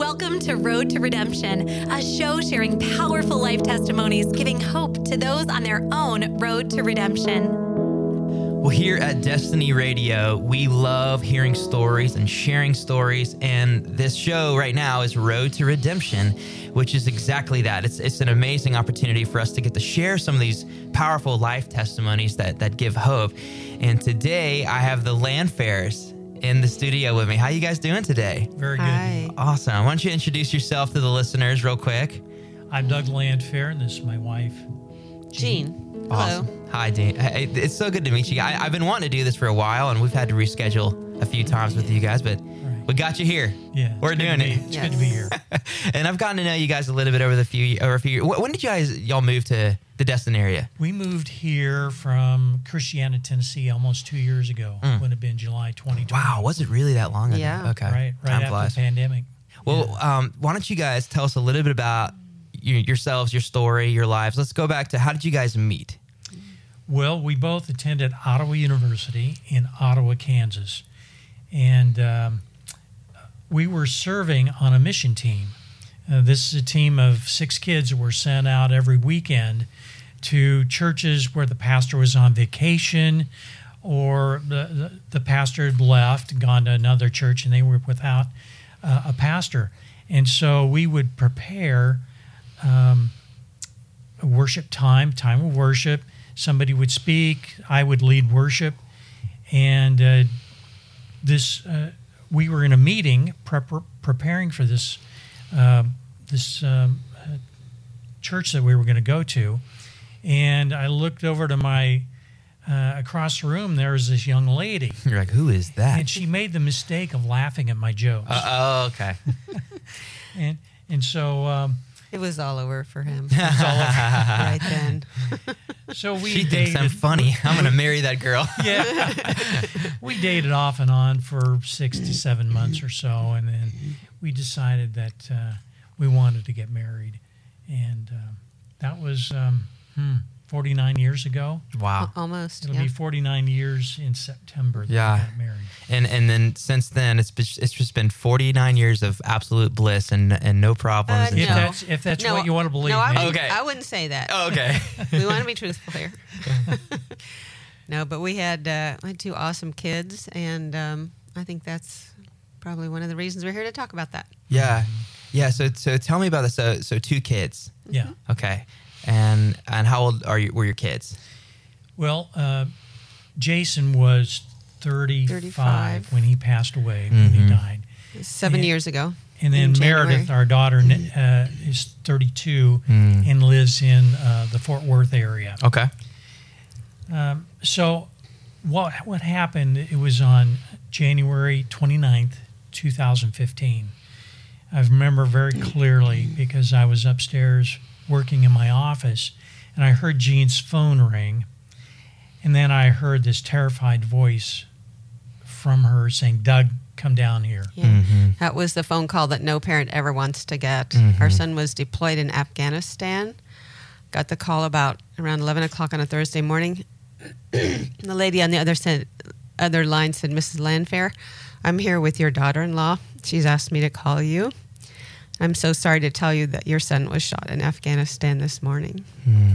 Welcome to Road to Redemption, a show sharing powerful life testimonies, giving hope to those on their own road to redemption. Well, here at Destiny Radio, we love hearing stories and sharing stories. And this show right now is Road to Redemption, which is exactly that. It's, it's an amazing opportunity for us to get to share some of these powerful life testimonies that, that give hope. And today I have the Landphairs in the studio with me. How you guys doing today? Very good. Hi. Awesome. Why don't you introduce yourself to the listeners real quick? I'm Doug Landphair, and this is my wife. Jean. Hello. Awesome. Hi, Dean. Hey, It's so good to meet you. I, I've been wanting to do this for a while, and we've had to reschedule a few oh, times with you guys, but we got you here. Yeah, We're doing it. It's good to be here. and I've gotten to know you guys a little bit over the few over a few years. When did you guys y'all move to the Destin area? We moved here from Christiana, Tennessee, almost two years ago. Would have been July 2020. Mm. Wow, was it really that long ago? Yeah. Okay. Right, right Time after flies. the pandemic. Well, um, why don't you guys tell us a little bit about you, yourselves, your story, your lives? Let's go back to how did you guys meet? Well, we both attended Ottawa University in Ottawa, Kansas, and um, we were serving on a mission team. Uh, this is a team of six kids that were sent out every weekend to churches where the pastor was on vacation or the, the, pastor had left, gone to another church, and they were without uh, a pastor. And so we would prepare um, worship time, time of worship. Somebody would speak, I would lead worship, and uh, this uh, we were in a meeting prep- preparing for this um this um, uh, church that we were going to go to, and I looked over to my uh, across the room. There was this young lady, You're like, who is that? and she made the mistake of laughing at my jokes, Uh, oh, okay. and and so. Um, It was all over for him it's all over. right then. So we she dated. thinks I'm funny. I'm gonna marry that girl. Yeah, we dated off and on for six to seven months or so, and then we decided that uh, we wanted to get married, and um, that was um, hmm, 49 years ago. Wow. Almost. It'll yeah. be 49 years in September. That Yeah. got married. And and then since then, it's it's just been 49 years of absolute bliss and and no problems. Uh, and If No. that's if that's what you want to believe. No, I, wouldn't, Okay. I wouldn't say that. Oh, okay. we want to be truthful here. no, but we had uh, I had two awesome kids, and um, I think that's probably one of the reasons we're here to talk about that. yeah, yeah. So so tell me about this. So so two kids. yeah. Okay. And and how old are you? Were your kids? Well, uh, Jason was 35, 35. when he passed away when he died. Seven Yeah. years ago. And then. Meredith, our daughter, uh, is 32 and lives in uh, the Fort Worth area. Okay. Um, so, what what happened? It was on January 29th, 2015. I remember very clearly because I was upstairs working in my office, and I heard Jean's phone ring, and then I heard this terrified voice from her saying, "Doug, come down here." Yeah. Mm-hmm. Mm-hmm. That was the phone call that no parent ever wants to get. Mm-hmm. Our son was deployed in Afghanistan. Got the call about around 11 o'clock on a Thursday morning. the lady on the other, said, other line said, Mrs. Landphair, I'm here with your daughter in law. She's asked me to call you. I'm so sorry to tell you that your son was shot in Afghanistan this morning. Hmm.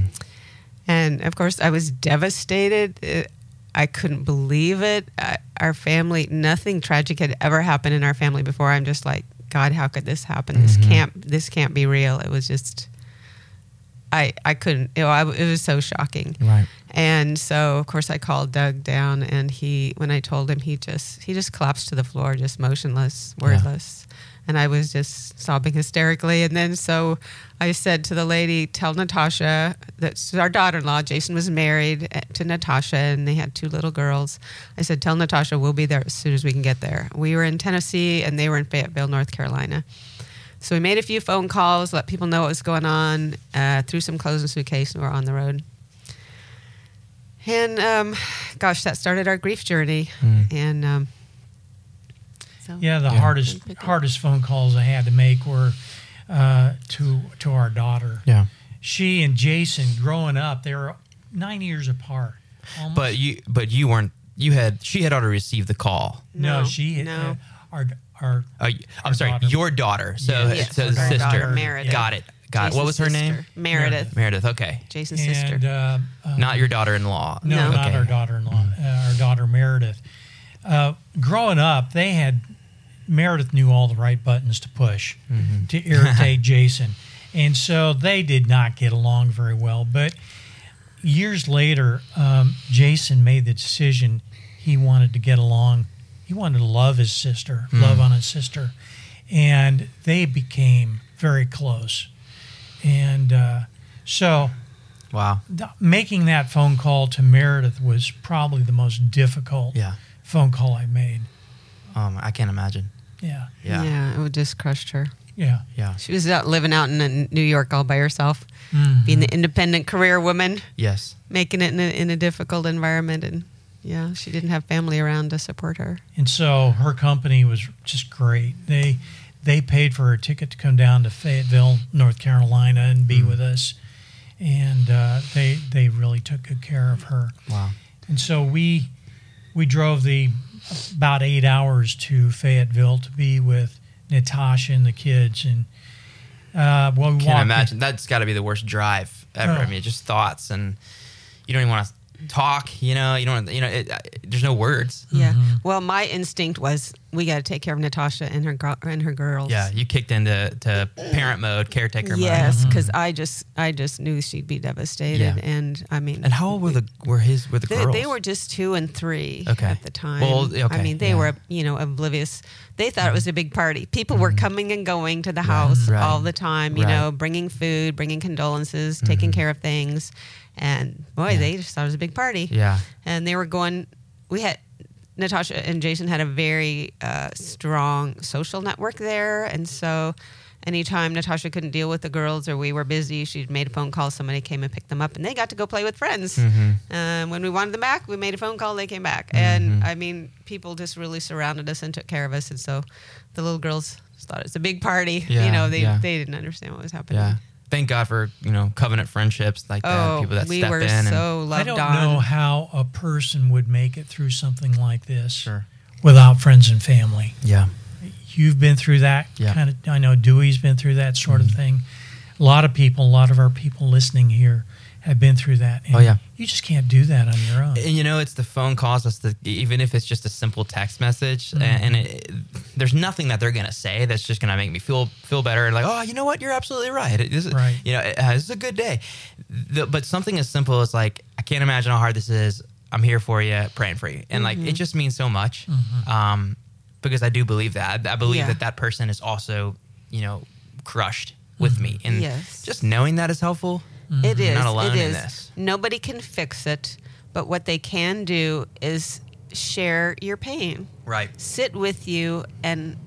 And of course, I was devastated. It, I couldn't believe it. I, our family, nothing tragic had ever happened in our family before. I'm just like, God, how could this happen? This mm-hmm. can't. This can't be real. It was just, I, I couldn't. You know, I, it was so shocking. Right. And so, of course, I called Doug down, and he, when I told him, he just, he just collapsed to the floor, just motionless, wordless. Yeah. And I was just sobbing hysterically. And then, so I said to the lady, "Tell Natasha that's our daughter-in-law. Jason was married eh, to Natasha, and they had two little girls. I said, "Tell Natasha we'll be there as soon as we can get there." We were in Tennessee, and they were in Fayetteville, North Carolina. So we made a few phone calls, let people know what was going on, uh, threw some clothes in a suitcase, and we're on the road. And um, gosh, that started our grief journey. And um, so Yeah, the Yeah. hardest hardest phone calls I had to make were uh, to to our daughter. Yeah. She and Jason, growing up, they were nine years apart. But you but you weren't. You had she had already received the call. no, No, she no. Uh, our our Uh, I'm sorry, daughter. your daughter. So, Yeah. Yes, so our sister. daughter, Meredith. Got it. Got it. What was her Jason's name? Meredith. Meredith. Okay. Jason's and sister. uh, uh, Not your daughter-in-law. No, No. not Okay. our daughter-in-law. Uh, our daughter Meredith. Uh, growing up, they had Meredith knew all the right buttons to push Mm-hmm. to irritate Jason, and so they did not get along very well. But years later, um, Jason made the decision he wanted to get along. He wanted to love his sister, Hmm. love on his sister, and they became very close. And uh, so Wow. th- making that phone call to Meredith was probably the most difficult Yeah. phone call I made. Um, I can't imagine. Yeah, Yeah. yeah, it would just crushed her. yeah. Yeah. She was out living out in uh, New York all by herself, Mhm. being the independent career woman, Yes. making it in a, in a difficult environment, and yeah, she didn't have family around to support her. And so her company was just great. They they paid for her ticket to come down to Fayetteville, North Carolina, and be with us. And uh, they they really took good care of her. Wow. And so we we drove the about eight hours to Fayetteville to be with Natasha and the kids. And uh, well, we Can't walked- imagine. That's got to be the worst drive ever. Oh. I mean, just thoughts, and you don't even want to talk. You know, you don't. You know, it, it, there's no words. Yeah. Mm-hmm. Well, my instinct was we got to take care of Natasha and her gr- and her girls. Yeah, you kicked into to parent mode, caretaker Yes, mode. Yes, because I just I just knew she'd be devastated, Yeah. and I mean, And how old were the were his were the They, girls? they were just two and three Okay. at the time. Well, okay, I mean, they yeah. were, you know, oblivious. They thought it was a big party. People were coming and going to the house Mm-hmm. right. all the time, you Right. Mm-hmm. know, bringing food, bringing condolences, taking care of things. And boy, they just thought it was a big party. Yeah. And they were going, we had, Natasha and Jason had a very uh, strong social network there. And so anytime Natasha couldn't deal with the girls or we were busy, she'd made a phone call, somebody came and picked them up, and they got to go play with friends. Mm-hmm. Um, when we wanted them back, we made a phone call, they came back. And I mean, people just really surrounded us and took care of us. And so the little girls thought it was a big party. Yeah, you know, they, yeah. they didn't understand what was happening. Yeah. Thank God for you know covenant friendships like that. Oh, People that we step were in and so I don't on. know how a person would make it through something like this Sure. without friends and family. yeah. You've been through that Yeah. kind of. I know Dewey's been through that sort of mm-hmm. thing. A lot of people, a lot of our people listening here, have been through that. And Oh, yeah. you just can't do that on your own. And you know, it's the phone calls. That's the even if it's just a simple text message, Mm-hmm. and, and it, there's nothing that they're gonna say that's just gonna make me feel feel better. Like, oh, you know what? You're absolutely right. This is, Right. You know, it, uh, this is a good day. The, but something as simple as like, I can't imagine how hard this is. I'm here for you, praying for you, and like Mm-hmm. it just means so much. Um, because I do believe that. I believe Yeah. that that person is also, you know, crushed with me, and Yes. just knowing that is helpful. It You're is. not alone it in this. Nobody can fix it, but what they can do is share your pain. Right. Sit with you and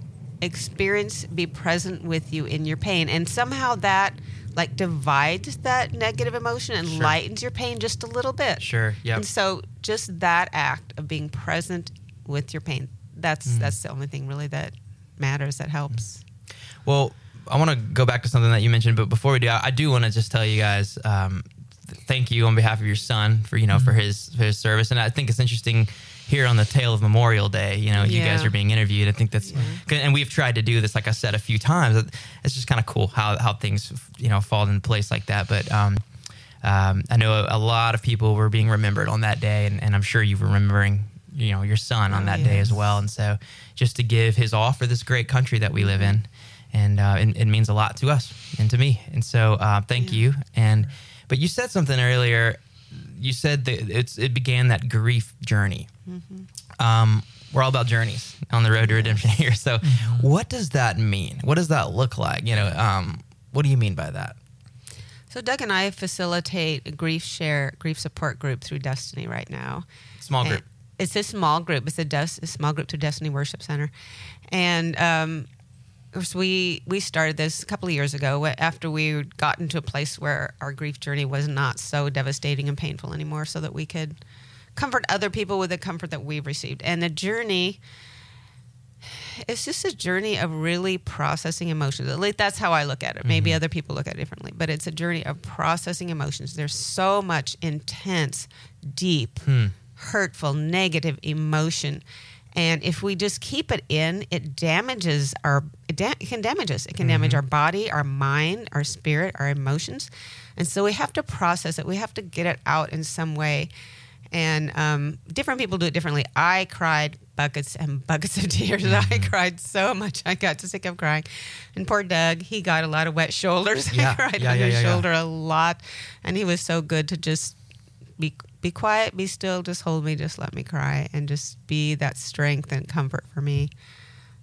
experience, be present with you in your pain. And somehow that like divides that negative emotion and Sure. lightens your pain just a little bit. Sure. Yeah. And so just that act of being present with your pain, that's Mm. that's the only thing really that matters that helps. Well, I want to go back to something that you mentioned, but before we do, I, I do want to just tell you guys, um, th- thank you on behalf of your son for you know for his for his service, and I think it's interesting here on the tail of Memorial Day. You know, you guys are being interviewed. I think that's, and we've tried to do this, like I said a few times. It's just kind of cool how how things you know fall into place like that. But um, um, I know a, a lot of people were being remembered on that day, and, and I'm sure you were remembering you know your son on Oh, that day as well. And so just to give his all for this great country that we live in, and uh, it, it means a lot to us and to me. And so uh, thank Yeah. you. And but you said something earlier. You said that it's it began that grief journey. Um, we're all about journeys on the road to redemption here. So, what does that mean? What does that look like? You know, um, what do you mean by that? So Doug and I facilitate a grief share, grief support group through Destiny right now. Small group. And It's a small group. It's a, des- a small group through Destiny Worship Center, and um, we we started this a couple of years ago after we got into a place where our grief journey was not so devastating and painful anymore, so that we could comfort other people with the comfort that we've received. And the journey it's just a journey of really processing emotions. At least that's how I look at it. Maybe mm-hmm. other people look at it differently, but it's a journey of processing emotions. There's so much intense, deep, hmm. hurtful, negative emotion. And if we just keep it in, it damages our, it, da- it can damage us. It can damage our body, our mind, our spirit, our emotions. And so we have to process it. We have to get it out in some way. And um, different people do it differently. I cried buckets and buckets of tears. I cried so much. I got sick of crying. And poor Doug, he got a lot of wet shoulders. Yeah, I cried yeah, on yeah, his shoulder a lot. And he was so good to just be be quiet, be still, just hold me, just let me cry, and just be that strength and comfort for me.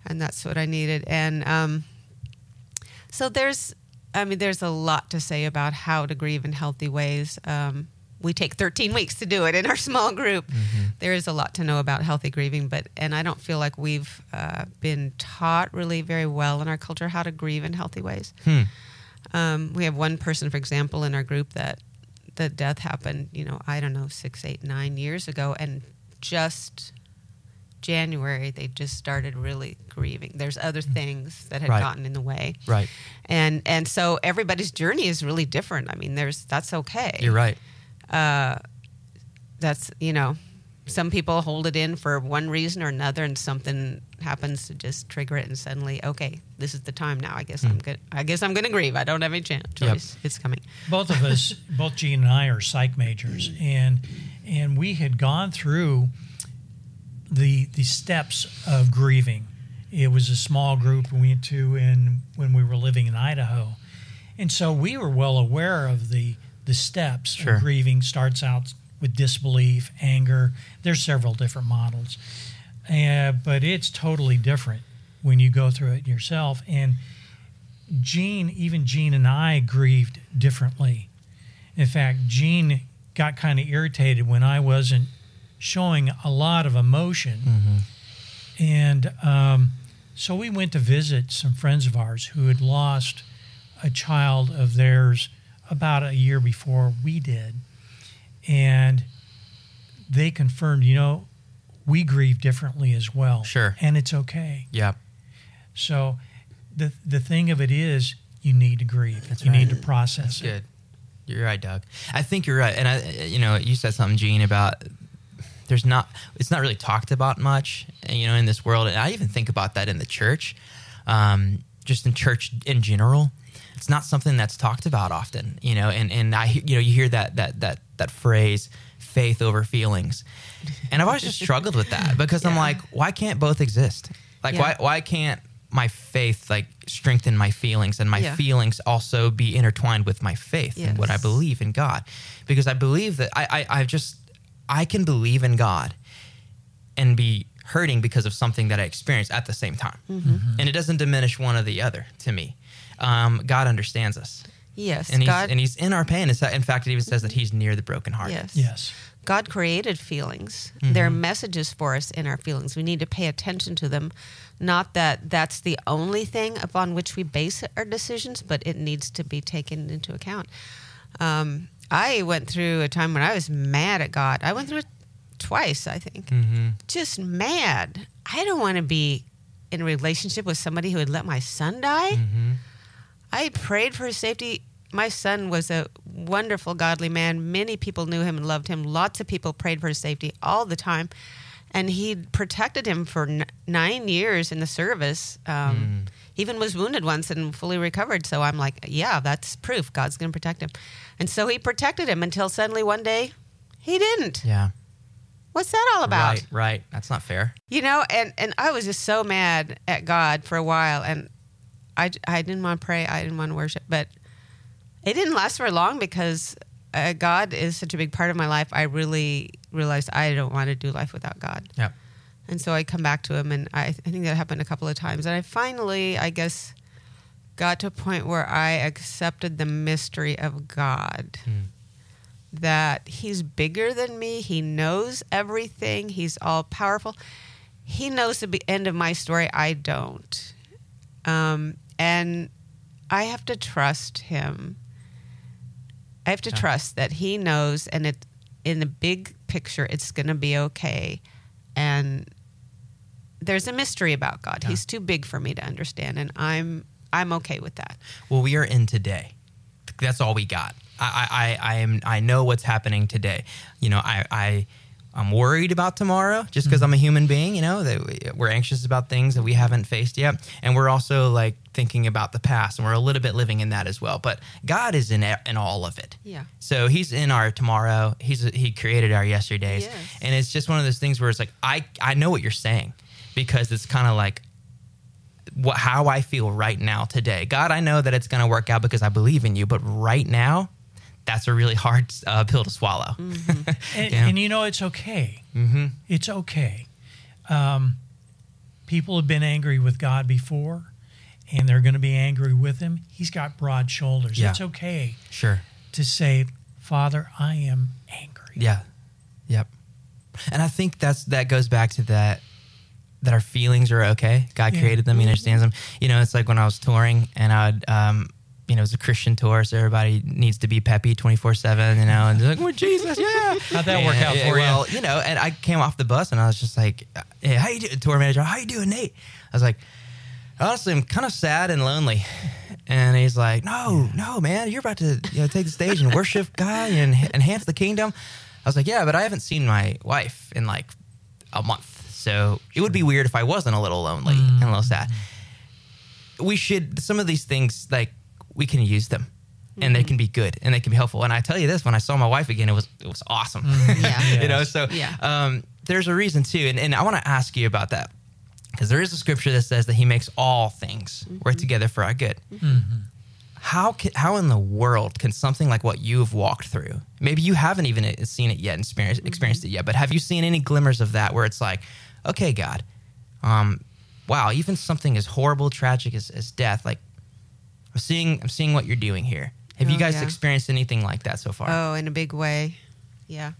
And that's what I needed. And um, so there's, I mean, there's a lot to say about how to grieve in healthy ways. Um, we take 13 weeks to do it in our small group. There is a lot to know about healthy grieving, but and I don't feel like we've uh, been taught really very well in our culture how to grieve in healthy ways. Hmm. Um, we have one person, for example, in our group that the death happened, you know, I don't know, six, eight, nine years ago, and just January they just started really grieving. There's other things that had Right. gotten in the way, Right. and and so everybody's journey is really different. I mean, there's that's okay. You're right. Uh, That's you know, some people hold it in for one reason or another, and something happens to just trigger it, and suddenly, okay, this is the time now. I guess I'm hmm. good. I guess I'm going to grieve. I don't have any chance. Yep. Choice. It's coming. both of us, both Jean and I are psych majors, and and we had gone through the the steps of grieving. It was a small group we went to in when we were living in Idaho, and so we were well aware of the the steps Sure. of grieving. Starts out with disbelief, anger. There's several different models, uh, but it's totally different when you go through it yourself. And Jean, even Jean and I grieved differently. In fact, Jean got kind of irritated when I wasn't showing a lot of emotion. And um, so we went to visit some friends of ours who had lost a child of theirs about a year before we did. And they confirmed, you know, we grieve differently as well. Sure. And it's okay. Yeah. So the the thing of it is you need to grieve. That's you need to process That's it. good. You're right, Doug. I think you're right. And I, you know, you said something, Jean, about there's not, it's not really talked about much, you know, in this world. And I even think about that in the church, um, just in church in general. It's not something that's talked about often, you know. And and I, you know, you hear that that that that phrase, faith over feelings, and I've always just struggled with that because I'm like, why can't both exist? Like, Yeah. why why can't my faith like strengthen my feelings and my Yeah. feelings also be intertwined with my faith and what I believe in God because I believe that I, I I just I can believe in God and be hurting because of something that I experienced at the same time Mm-hmm. and it doesn't diminish one or the other to me um, God understands us Yes, and he's God. and he's in our pain It's- in fact it even says that he's near the brokenhearted yes, Yes. God created feelings. Mm-hmm. There are messages for us in our feelings. We need to pay attention to them. Not that that's the only thing upon which we base our decisions, but it needs to be taken into account. Um, I went through a time when I was mad at God. I went through it twice, I think. Mm-hmm. Just mad. I don't want to be in a relationship with somebody who would let my son die. Mm-hmm. I prayed for his safety. My son was a wonderful, godly man. Many people knew him and loved him. Lots of people prayed for his safety all the time. And he protected him for n- nine years in the service. Um, Even was wounded once and fully recovered. So I'm like, yeah, that's proof God's going to protect him. And so he protected him until suddenly one day he didn't. yeah What's that all about? right right that's not fair You know, and, and I was just so mad at God for a while, and I, I didn't want to pray, I didn't want to worship, but it didn't last for long because uh, God is such a big part of my life. I really realized I don't want to do life without God, yeah and so I come back to Him, and I, I think that happened a couple of times, and I finally, I guess, got to a point where I accepted the mystery of God. That he's bigger than me. He knows everything. He's all powerful. He knows the end of my story. I don't. Um, and I have to trust him. I have to Yeah. trust that he knows, and it in the big picture, it's going to be okay. And there's a mystery about God. Yeah. He's too big for me to understand, and I'm I'm okay with that. Well, we are in today. That's all we got. I, I, I am. I know what's happening today. You know, I, I, I'm worried about tomorrow just because I'm a mm-hmm. human being, you know, that we- we're anxious about things that we haven't faced yet. And we're also like thinking about the past and we're a little bit living in that as well. But God is in, in all of it. Yeah. So he's in our tomorrow. He's he created our yesterdays. Yes. And it's just one of those things where it's like I I know what you're saying because it's kind of like what how I feel right now today. God, I know that it's going to work out because I believe in you, but right now that's a really hard uh, pill to swallow. And, Yeah. and you know, it's okay. Mm-hmm. It's okay. Um, people have been angry with God before, and they're going to be angry with Him. He's got broad shoulders. Yeah. It's okay sure. to say, Father, I am angry. Yeah. Yep. And I think that's that goes back to that that our feelings are okay. God Yeah. created them, He understands them. You know, it's like when I was touring and I'd um you know, it was a Christian tour, so everybody needs to be peppy twenty four seven, you know, and they're like, We're Jesus, yeah. How'd that work out for you? well, you know, and I came off the bus and I was just like, Hey, how you doing, tour manager? How you doing, Nate? I was like, honestly, I'm kind of sad and lonely. And he's like, no, no, man, you're about to you know, take the stage and worship God and enhance the kingdom. I was like, yeah, but I haven't seen my wife in like a month. So it would be weird if I wasn't a little lonely and a little sad. Mm. We should, some of these things, like, we can use them. And they can be good and they can be helpful. And I tell you this: when I saw my wife again, it was it was awesome. Yeah. you know, so Yeah. um, there's a reason too, and, and I want to ask you about that because there is a scripture that says that He makes all things work together for our good. How can, how in the world can something like what you've walked through? Maybe you haven't even uh, seen it yet, experienced, experienced it yet, but have you seen any glimmers of that where it's like, okay, God, um, wow, even something as horrible, tragic as, as death, like I'm seeing, I'm seeing what you're doing here. Have you Oh, guys yeah. experienced anything like that so far? Oh, in a big way. Yeah.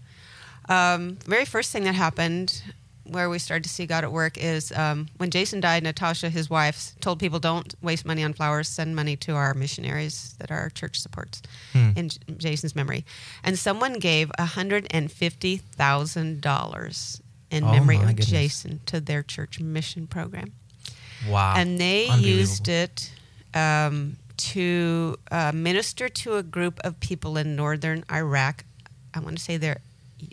Um, very first thing that happened where we started to see God at work is um, when Jason died, Natasha, his wife, told people don't waste money on flowers, send money to our missionaries that our church supports in J- Jason's memory. And someone gave $150,000 in Oh, memory of goodness. Jason to their church mission program wow. and they used it um, to uh, minister to a group of people in northern Iraq. I want to say they're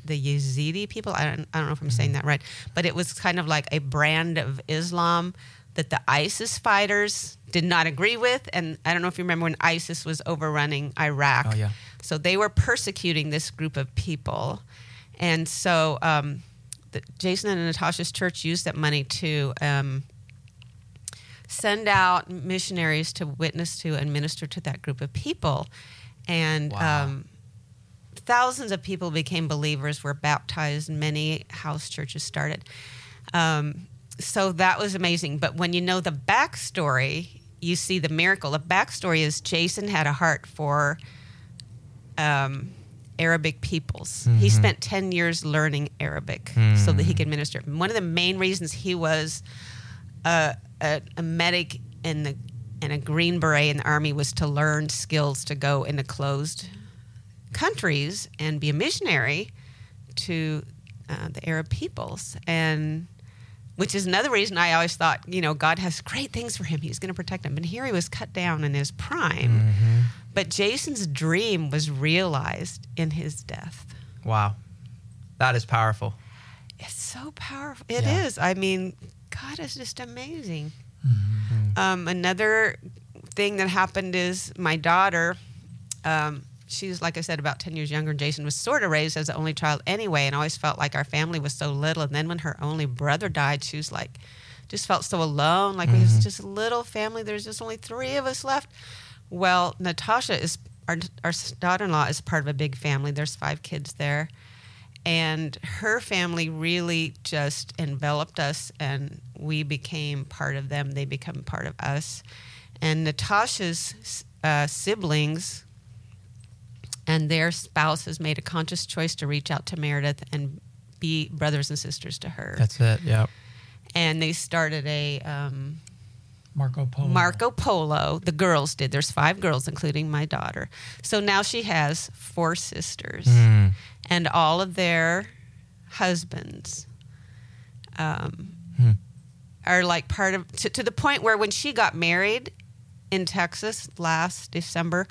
the Yazidi people. I don't, I don't know if I'm saying Mm-hmm. that right, but it was kind of like a brand of Islam that the ISIS fighters did not agree with. And I don't know if you remember when ISIS was overrunning Iraq. Oh, yeah. So they were persecuting this group of people. And so um, the, Jason and Natasha's church used that money to um, send out missionaries to witness to and minister to that group of people. And Wow. um, thousands of people became believers, were baptized, many house churches started. Um, so that was amazing. But when you know the backstory, you see the miracle. The backstory is Jason had a heart for um, Arabic peoples. He spent 10 years learning Arabic so that he could minister. One of the main reasons he was a, a, a medic in the and a green beret in the army was to learn skills to go into closed countries and be a missionary to uh, the Arab peoples and which is another reason I always thought, you know, God has great things for him. He's going to protect him. And here he was cut down in his prime. But Jason's dream was realized in his death. wow. That is powerful. It's so powerful. It is. Yeah. I mean, God is just amazing. Um, another thing that happened is my daughter, um, she's, like I said, about 10 years younger. and Jason was sort of raised as the only child anyway, and always felt like our family was so little. And then when her only brother died, she was like, just felt so alone. Like we was just a little family. There's just only three of us left. Well, Natasha is our, our daughter-in-law is part of a big family. There's five kids there, and her family really just enveloped us, and we became part of them. They become part of us, and Natasha's uh, siblings and their spouses made a conscious choice to reach out to Meredith and be brothers and sisters to her. That's it. Yep. and they started a um, Marco Polo. Marco Polo. The girls did. There's five girls, including my daughter. So now she has four sisters, Mm. and all of their husbands um, Hmm. are like part of to, to the point where when she got married in Texas last December,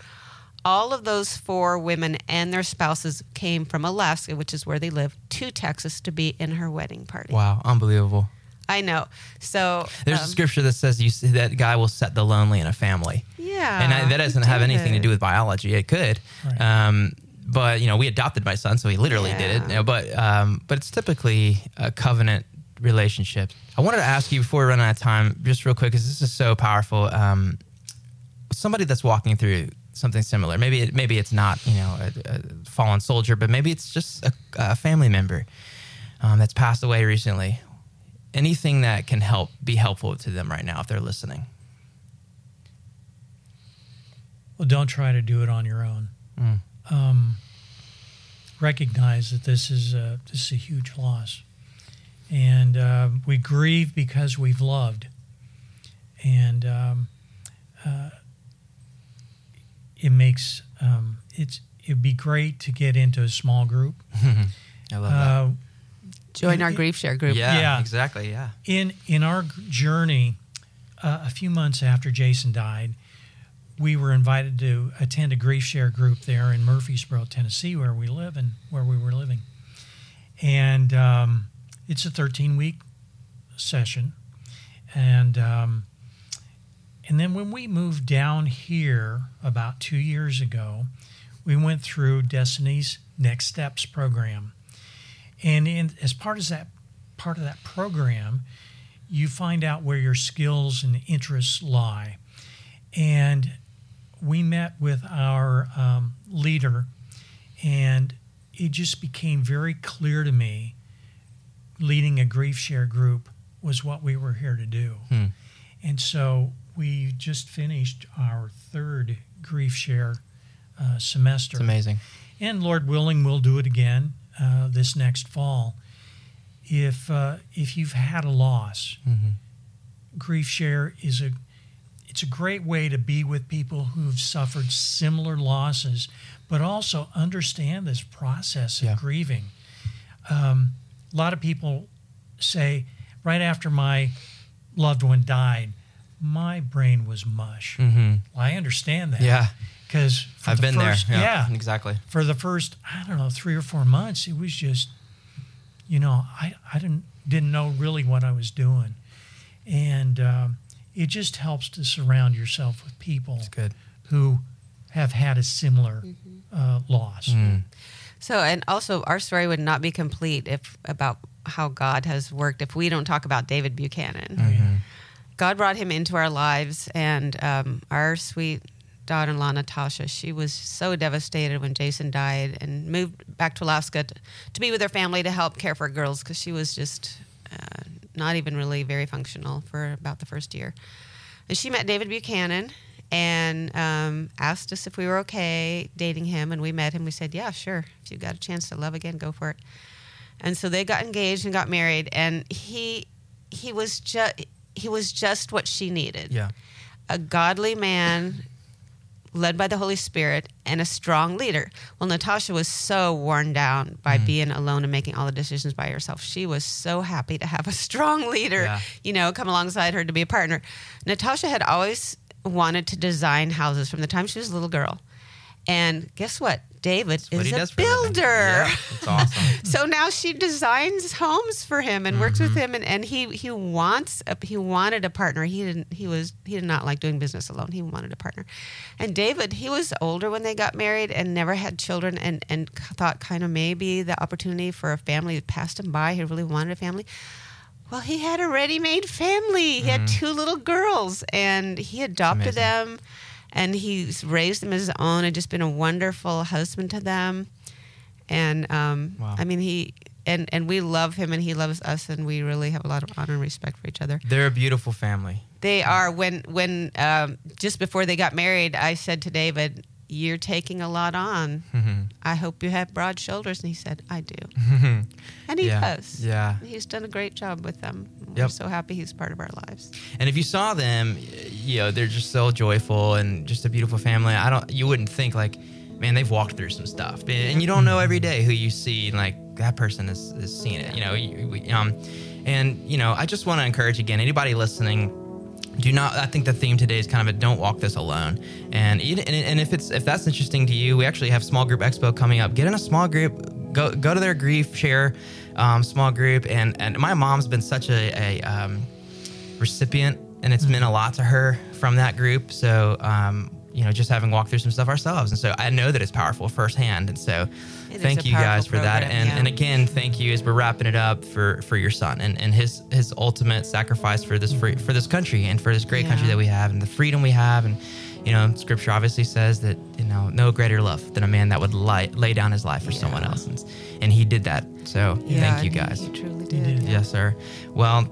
all of those four women and their spouses came from Alaska, which is where they live, to Texas to be in her wedding party. Wow, unbelievable. I know. So There's a um, scripture that says you see that God will set the lonely in a family. yeah, and I, that doesn't have anything to do with biology. It could, Right. um, but you know, we adopted my son, so he literally did it. You know, but um, but it's typically a covenant relationship. I wanted to ask you before we run out of time, just real quick, because this is so powerful. Um, somebody that's walking through something similar, maybe it, maybe it's not you know a, a fallen soldier, but maybe it's just a, a family member um, that's passed away recently. Anything that can help be helpful to them right now if they're listening. Well, don't try to do it on your own. Mm. Um, recognize that this is a, this is a huge loss, and uh, we grieve because we've loved, and um, uh, it makes um, it's it'd be great to get into a small group. I love that. Uh, Join our grief share group. Yeah, Yeah. exactly. Yeah. in in our journey, uh, a few months after Jason died, we were invited to attend a grief share group there in Murfreesboro, Tennessee, where we live and where we were living. And um, it's a 13 week session, and um, and then when we moved down here about two years ago, we went through Destiny's Next Steps program, and in, as part of that part of that program, you find out where your skills and interests lie. And we met with our um, leader, and it just became very clear to me leading a grief share group was what we were here to do. Hmm. And so we just finished our third grief share uh, semester. It's amazing. And Lord willing, we'll do it again uh, this next fall. If uh, if you've had a loss, grief share is a it's a great way to be with people who've suffered similar losses, but also understand this process of Yeah. grieving. Um, a lot of people say right after my loved one died, my brain was mush. Mm-hmm. Well, I understand that. Yeah. Because I've been first, there. yeah Exactly. for the first I don't know three or four months, it was just, you know, I, I didn't didn't know really what I was doing, and um, it just helps to surround yourself with people good. who have had a similar uh, loss. Mm. So, and also, our story would not be complete if about how God has worked if we don't talk about David Buchanan. Mm-hmm. God brought him into our lives, and um, our sweet daughter-in-law Natasha, she was so devastated when Jason died, and moved back to Alaska to, to be with her family to help care for girls because she was just uh, not even really very functional for about the first year. And she met David Buchanan and um, asked us if we were okay dating him, and we met him. We said, "Yeah, sure. If you got a chance to love again, go for it." And so they got engaged and got married, and he he was just he was just what she needed Yeah. a godly man led by the Holy Spirit and a strong leader. Well, Natasha was so worn down by Mm. being alone and making all the decisions by herself. She was so happy to have a strong leader, Yeah. you know, come alongside her to be a partner. Natasha had always wanted to design houses from the time she was a little girl. And guess what? David is a does for a living. builder. Yeah, it's awesome. so now she designs homes for him and works Mm-hmm. with him and, and he he wants a, he wanted a partner he didn't he was he did not like doing business alone he wanted a partner and david he was older when they got married and never had children and and thought kind of maybe the opportunity for a family passed him by he really wanted a family well he had a ready-made family he had two little girls and he adopted Mm-hmm. them and he's raised them as his own and just been a wonderful husband to them and um, Wow. I mean he and and we love him and he loves us and we really have a lot of honor and respect for each other. They're a beautiful family. They are when when um, just before they got married, I said to David, "You're taking a lot on. Mhm. I hope you have broad shoulders." And he said, "I do," and he yeah. does. Yeah. He's done a great job with them. We're so happy he's part of our lives. And if you saw them, you know, they're just so joyful and just a beautiful family. I don't, you wouldn't think like, man, they've walked through some stuff, and you don't know every day who you see. Like that person is, is seeing it, you know. You, we- um, and you know, I just want to encourage again anybody listening. Do not i think the theme today is kind of a don't walk this alone. And and, and if it's if that's interesting to you we actually have small group expo coming up. Get in a small group go go to their grief share um, small group. And and my mom's been such a, a um, recipient and it's meant a lot to her from that group. So um, you know just having walked through some stuff ourselves and so i know that it's powerful firsthand and so It thank you guys for that and yeah. and again thank you as we're wrapping it up for for your son and and his his ultimate sacrifice for this free for this country and for this great country that we have and the freedom we have and you know scripture obviously says that you know no greater love than a man that would lie, lay down his life for someone else and, and he did that so thank you guys You truly did. did. Yes, sir. Well,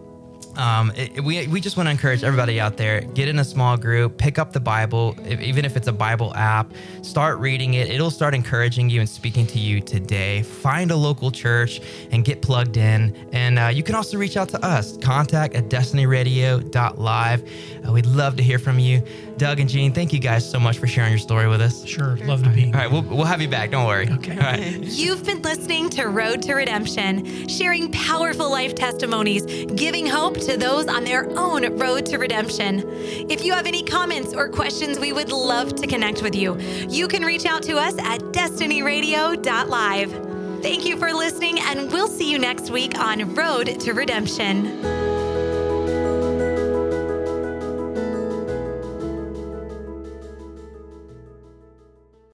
um, it, it- we, we just want to encourage everybody out there get in a small group, pick up the Bible, if, even if it's a Bible app, start reading it. It'll start encouraging you and speaking to you today. Find a local church and get plugged in. And uh, you can also reach out to us, contact at destinyradio.live. Uh, we'd love to hear from you. Doug and Jean, thank you guys so much for sharing your story with us. Sure, love to be. All right, we'll, we'll have you back. Don't worry. Okay. All right. You've been listening to Road to Redemption, sharing powerful life testimonies, giving hope to those on their own road to redemption. If you have any comments or questions, we would love to connect with you. You can reach out to us at destinyradio.live. Thank you for listening, and we'll see you next week on Road to Redemption.